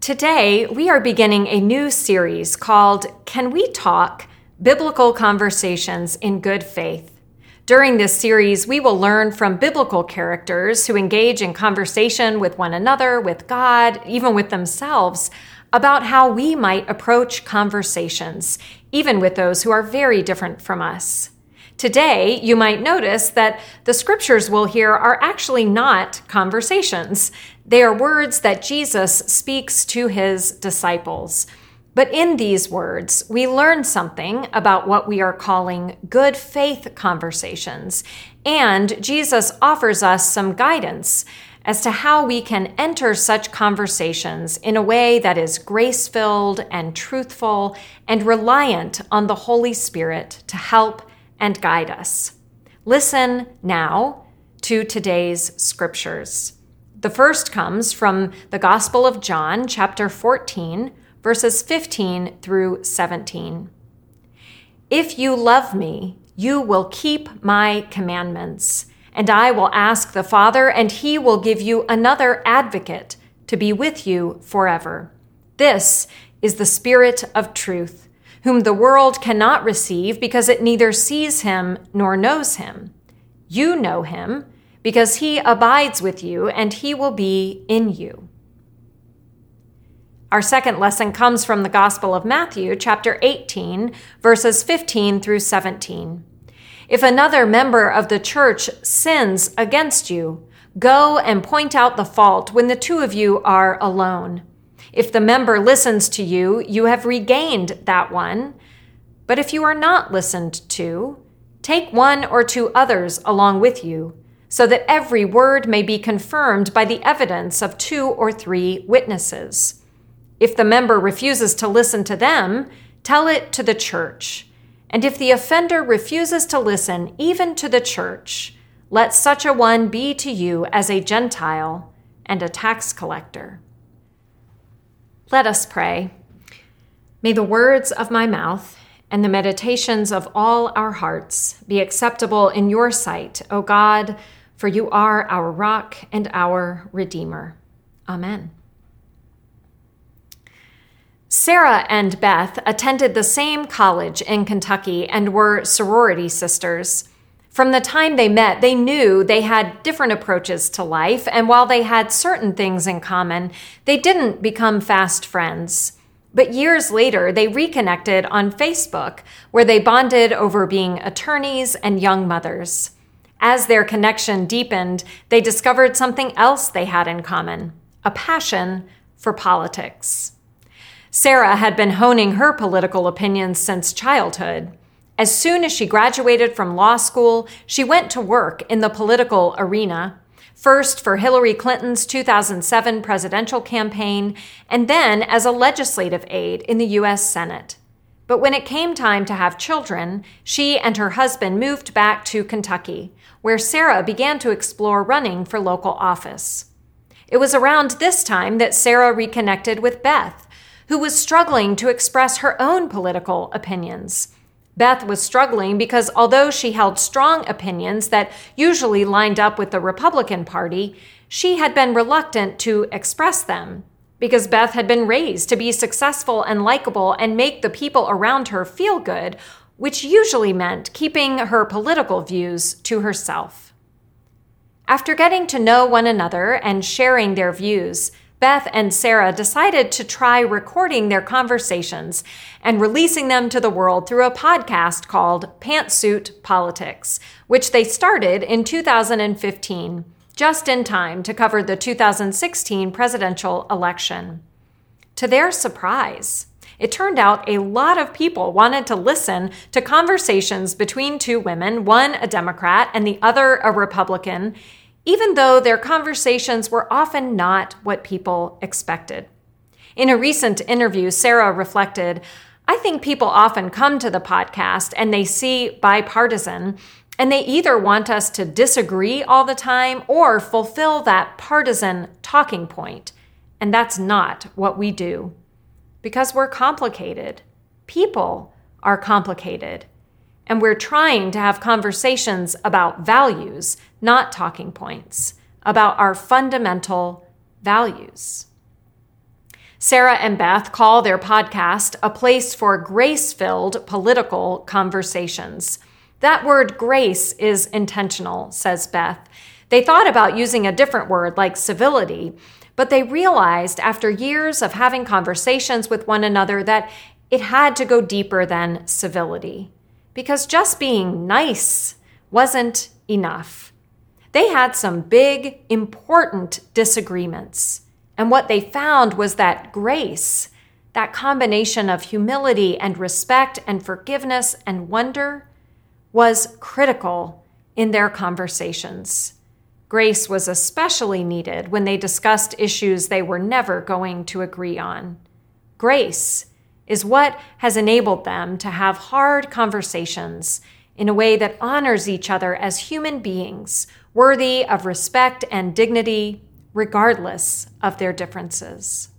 Today, we are beginning a new series called Can We Talk? Biblical Conversations in Good Faith. During this series, we will learn from biblical characters who engage in conversation with one another, with God, even with themselves, about how we might approach conversations, even with those who are very different from us. Today, you might notice that the scriptures we'll hear are actually not conversations. They are words that Jesus speaks to his disciples. But in these words, we learn something about what we are calling good faith conversations, and Jesus offers us some guidance as to how we can enter such conversations in a way that is grace filled and truthful and reliant on the Holy Spirit to help and guide us. Listen now to today's scriptures. The first comes from the Gospel of John, chapter 14, verses 15 through 17. If you love me, you will keep my commandments, and I will ask the Father, and he will give you another advocate to be with you forever. This is the Spirit of truth whom the world cannot receive because it neither sees him nor knows him. You know him because he abides with you and he will be in you. Our second lesson comes from the Gospel of Matthew, chapter 18, verses 15 through 17. If another member of the church sins against you, go and point out the fault when the two of you are alone. If the member listens to you, you have regained that one. But if you are not listened to, take one or two others along with you, so that every word may be confirmed by the evidence of two or three witnesses. If the member refuses to listen to them, tell it to the church. And if the offender refuses to listen even to the church, let such a one be to you as a Gentile and a tax collector. Let us pray. May the words of my mouth and the meditations of all our hearts be acceptable in your sight, O God, for you are our rock and our Redeemer. Amen. Sarah and Beth attended the same college in Kentucky and were sorority sisters. From the time they met, they knew they had different approaches to life, and while they had certain things in common, they didn't become fast friends. But years later, they reconnected on Facebook, where they bonded over being attorneys and young mothers. As their connection deepened, they discovered something else they had in common a passion for politics. Sarah had been honing her political opinions since childhood. As soon as she graduated from law school, she went to work in the political arena, first for Hillary Clinton's 2007 presidential campaign, and then as a legislative aide in the U.S. Senate. But when it came time to have children, she and her husband moved back to Kentucky, where Sarah began to explore running for local office. It was around this time that Sarah reconnected with Beth, who was struggling to express her own political opinions. Beth was struggling because although she held strong opinions that usually lined up with the Republican Party, she had been reluctant to express them. Because Beth had been raised to be successful and likable and make the people around her feel good, which usually meant keeping her political views to herself. After getting to know one another and sharing their views, Beth and Sarah decided to try recording their conversations and releasing them to the world through a podcast called Pantsuit Politics, which they started in 2015, just in time to cover the 2016 presidential election. To their surprise, it turned out a lot of people wanted to listen to conversations between two women, one a Democrat and the other a Republican, even though their conversations were often not what people expected. In a recent interview, Sarah reflected, I think people often come to the podcast and they see bipartisan, and they either want us to disagree all the time or fulfill that partisan talking point. And that's not what we do. Because we're complicated. People are complicated. And we're trying to have conversations about values, not talking points, about our fundamental values. Sarah and Beth call their podcast a place for grace filled political conversations. That word grace is intentional, says Beth. They thought about using a different word like civility, but they realized after years of having conversations with one another that it had to go deeper than civility. Because just being nice wasn't enough. They had some big, important disagreements. And what they found was that grace, that combination of humility and respect and forgiveness and wonder, was critical in their conversations. Grace was especially needed when they discussed issues they were never going to agree on. Grace is what has enabled them to have hard conversations in a way that honors each other as human beings, worthy of respect and dignity regardless of their differences.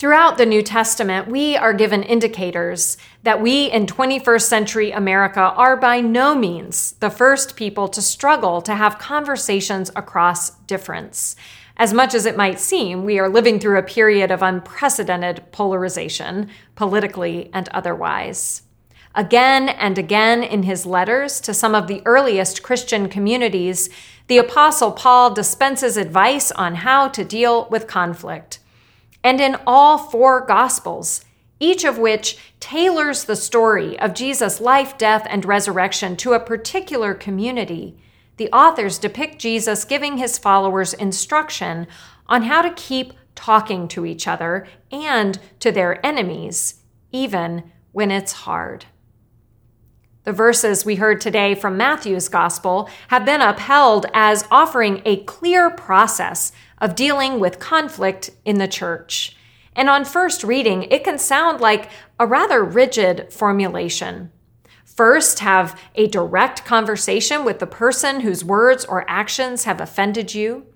Throughout the New Testament, we are given indicators that we in 21st century America are by no means the first people to struggle to have conversations across difference. As much as it might seem, we are living through a period of unprecedented polarization, politically and otherwise. Again and again in his letters to some of the earliest Christian communities, the Apostle Paul dispenses advice on how to deal with conflict. And in all four Gospels, each of which tailors the story of Jesus' life, death, and resurrection to a particular community, the authors depict Jesus giving his followers instruction on how to keep talking to each other and to their enemies, even when it's hard. The verses we heard today from Matthew's gospel have been upheld as offering a clear process of dealing with conflict in the church. And on first reading, it can sound like a rather rigid formulation. First, have a direct conversation with the person whose words or actions have offended you.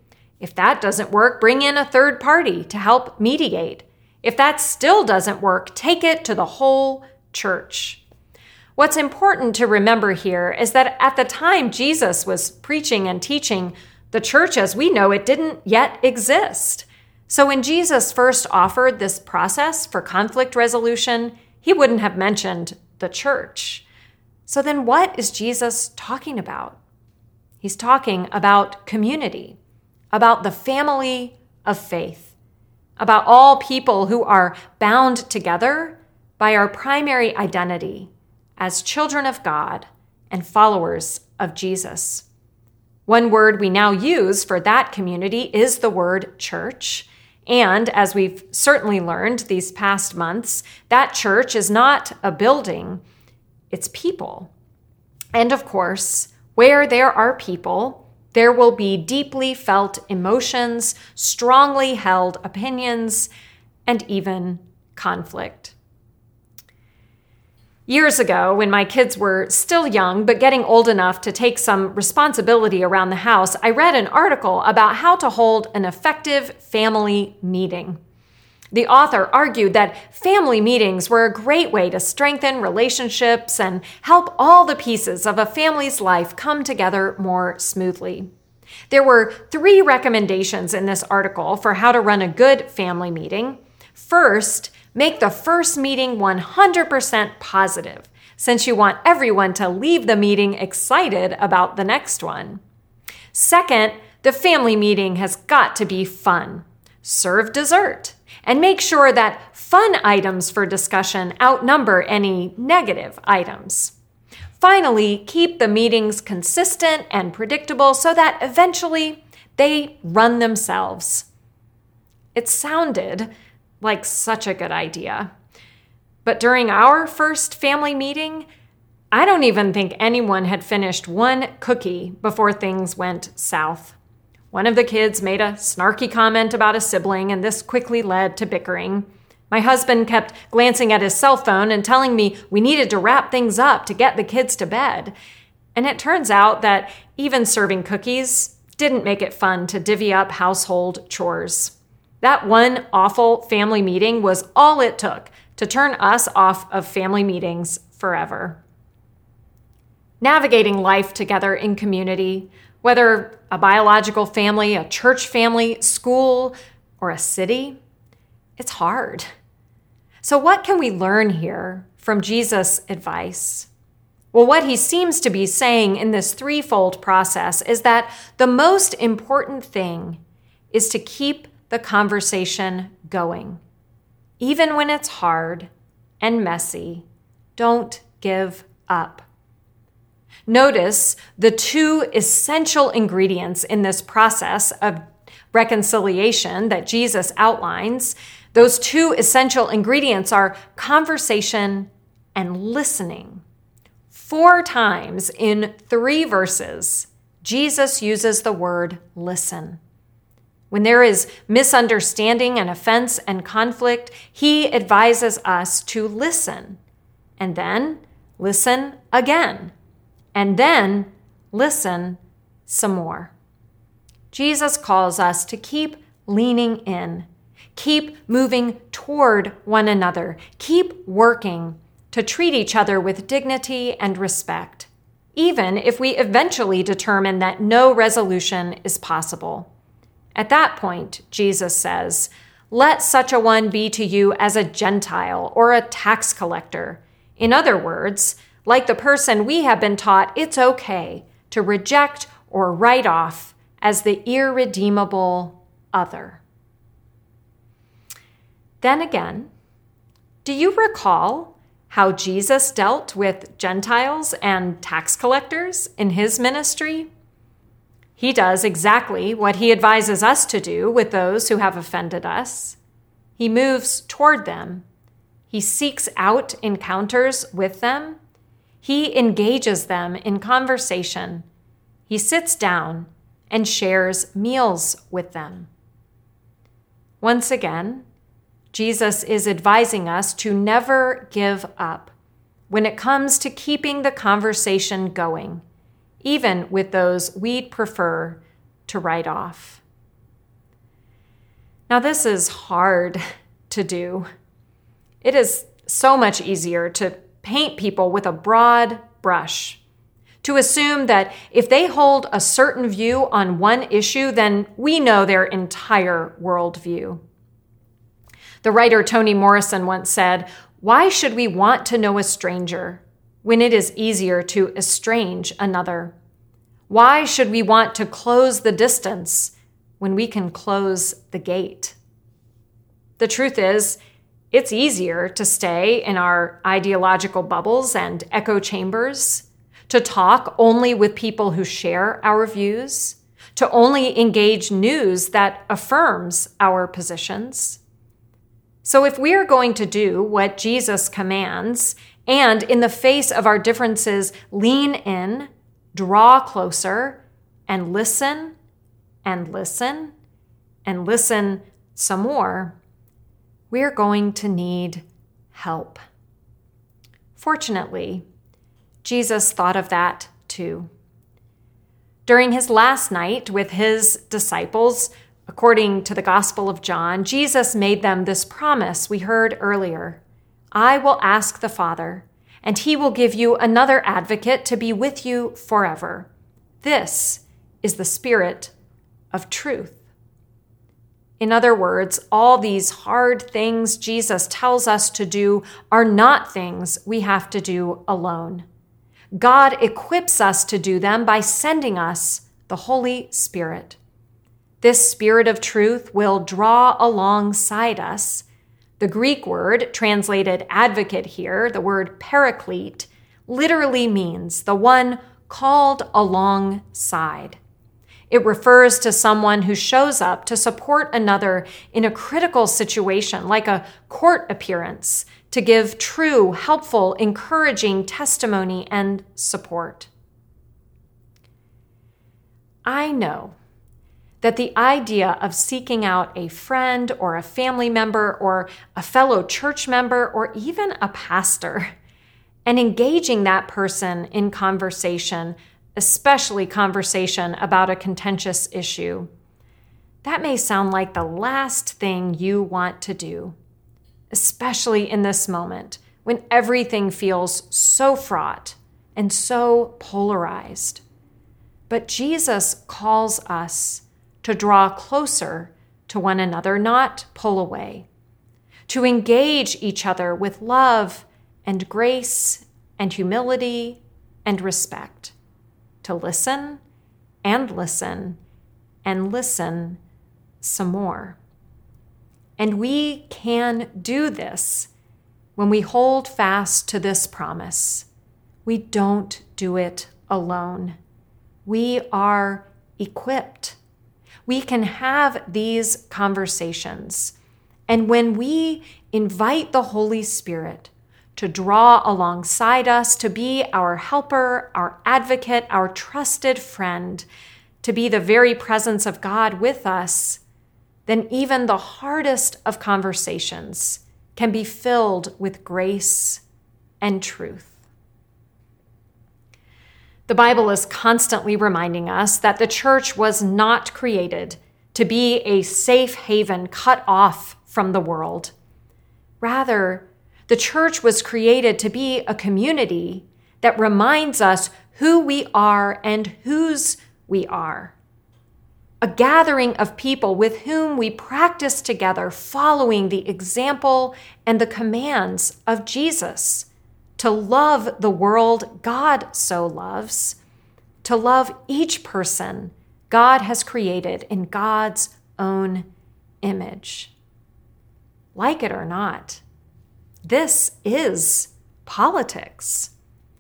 If that doesn't work, bring in a third party to help mediate. If that still doesn't work, take it to the whole church. What's important to remember here is that at the time Jesus was preaching and teaching, the church as we know it didn't yet exist. So when Jesus first offered this process for conflict resolution, he wouldn't have mentioned the church. So then what is Jesus talking about? He's talking about community, about the family of faith, about all people who are bound together by our primary identity as children of God and followers of Jesus. One word we now use for that community is the word church. And as we've certainly learned these past months, that church is not a building, it's people. And of course, where there are people, there will be deeply felt emotions, strongly held opinions, and even conflict. Years ago, when my kids were still young but getting old enough to take some responsibility around the house, I read an article about how to hold an effective family meeting. The author argued that family meetings were a great way to strengthen relationships and help all the pieces of a family's life come together more smoothly. There were three recommendations in this article for how to run a good family meeting. First, Make the first meeting 100% positive, since you want everyone to leave the meeting excited about the next one. Second, the family meeting has got to be fun. Serve dessert and make sure that fun items for discussion outnumber any negative items. Finally, keep the meetings consistent and predictable so that eventually they run themselves. It sounded like such a good idea. But during our first family meeting, I don't even think anyone had finished one cookie before things went south. One of the kids made a snarky comment about a sibling, and this quickly led to bickering. My husband kept glancing at his cell phone and telling me we needed to wrap things up to get the kids to bed. And it turns out that even serving cookies didn't make it fun to divvy up household chores. That one awful family meeting was all it took to turn us off of family meetings forever. Navigating life together in community, whether a biological family, a church family, school, or a city, it's hard. So, what can we learn here from Jesus' advice? Well, what he seems to be saying in this threefold process is that the most important thing is to keep the conversation going. Even when it's hard and messy, don't give up. Notice the two essential ingredients in this process of reconciliation that Jesus outlines. Those two essential ingredients are conversation and listening. Four times in three verses, Jesus uses the word listen. When there is misunderstanding and offense and conflict, he advises us to listen and then listen again and then listen some more. Jesus calls us to keep leaning in, keep moving toward one another, keep working to treat each other with dignity and respect, even if we eventually determine that no resolution is possible. At that point, Jesus says, Let such a one be to you as a Gentile or a tax collector. In other words, like the person we have been taught it's okay to reject or write off as the irredeemable other. Then again, do you recall how Jesus dealt with Gentiles and tax collectors in his ministry. He does exactly what he advises us to do with those who have offended us. He moves toward them. He seeks out encounters with them. He engages them in conversation. He sits down and shares meals with them. Once again, Jesus is advising us to never give up when it comes to keeping the conversation going, even with those we'd prefer to write off. Now, this is hard to do. It is so much easier to paint people with a broad brush, to assume that if they hold a certain view on one issue, then we know their entire worldview. The writer Toni Morrison once said, Why should we want to know a stranger when it is easier to estrange another? Why should we want to close the distance when we can close the gate? The truth is, it's easier to stay in our ideological bubbles and echo chambers, to talk only with people who share our views, to only engage news that affirms our positions. So, if we are going to do what Jesus commands, and in the face of our differences, lean in, draw closer, and listen, and listen, and listen some more, we're going to need help. Fortunately, Jesus thought of that too. During his last night with his disciples, According to the Gospel of John, Jesus made them this promise we heard earlier I will ask the Father, and he will give you another advocate to be with you forever. This is the Spirit of truth. In other words, all these hard things Jesus tells us to do are not things we have to do alone. God equips us to do them by sending us the Holy Spirit. This Spirit of truth will draw alongside us. The Greek word translated advocate here, the word paraclete, literally means the one called alongside. It refers to someone who shows up to support another in a critical situation, like a court appearance, to give true, helpful, encouraging testimony and support. I know that the idea of seeking out a friend or a family member or a fellow church member or even a pastor and engaging that person in conversation, especially conversation about a contentious issue, that may sound like the last thing you want to do, especially in this moment when everything feels so fraught and so polarized. But Jesus calls us to draw closer to one another, not pull away, to engage each other with love and grace and humility and respect, to listen and listen and listen some more. And we can do this when we hold fast to this promise. We don't do it alone. We are equipped. We can have these conversations. And when we invite the Holy Spirit to draw alongside us, to be our helper, our advocate, our trusted friend, to be the very presence of God with us, then even the hardest of conversations can be filled with grace and truth. The Bible is constantly reminding us that the church was not created to be a safe haven cut off from the world. Rather, the church was created to be a community that reminds us who we are and whose we are. A gathering of people with whom we practice together, following the example and the commands of Jesus to love the world God so loves, to love each person God has created in God's own image. Like it or not, this is politics.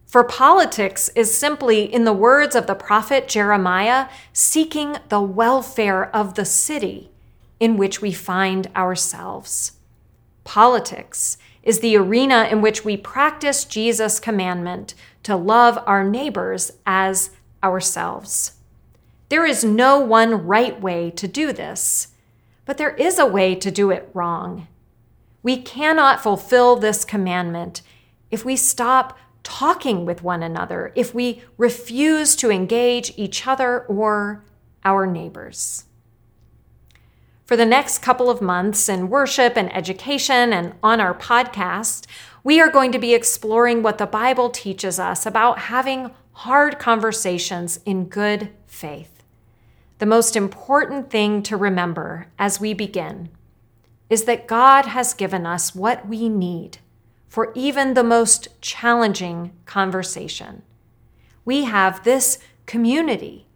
For politics is simply, in the words of the prophet Jeremiah, seeking the welfare of the city in which we find ourselves. Politics is the arena in which we practice Jesus' commandment to love our neighbors as ourselves. There is no one right way to do this, but there is a way to do it wrong. We cannot fulfill this commandment if we stop talking with one another, if we refuse to engage each other or our neighbors. For the next couple of months in worship and education and on our podcast, we are going to be exploring what the Bible teaches us about having hard conversations in good faith. The most important thing to remember as we begin is that God has given us what we need for even the most challenging conversation. We have this community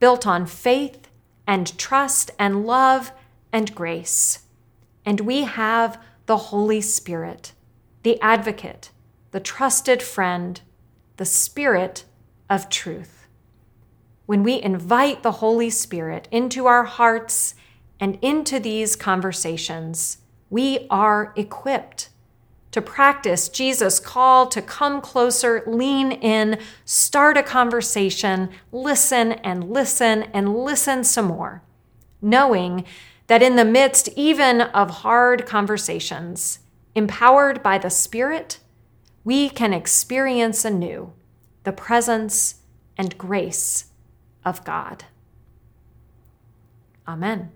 built on faith and trust and love and grace. And we have the Holy Spirit, the advocate, the trusted friend, the Spirit of truth. When we invite the Holy Spirit into our hearts and into these conversations, we are equipped to practice Jesus' call to come closer, lean in, start a conversation, listen and listen and listen some more, knowing that in the midst even of hard conversations, empowered by the Spirit, we can experience anew the presence and grace of God. Amen.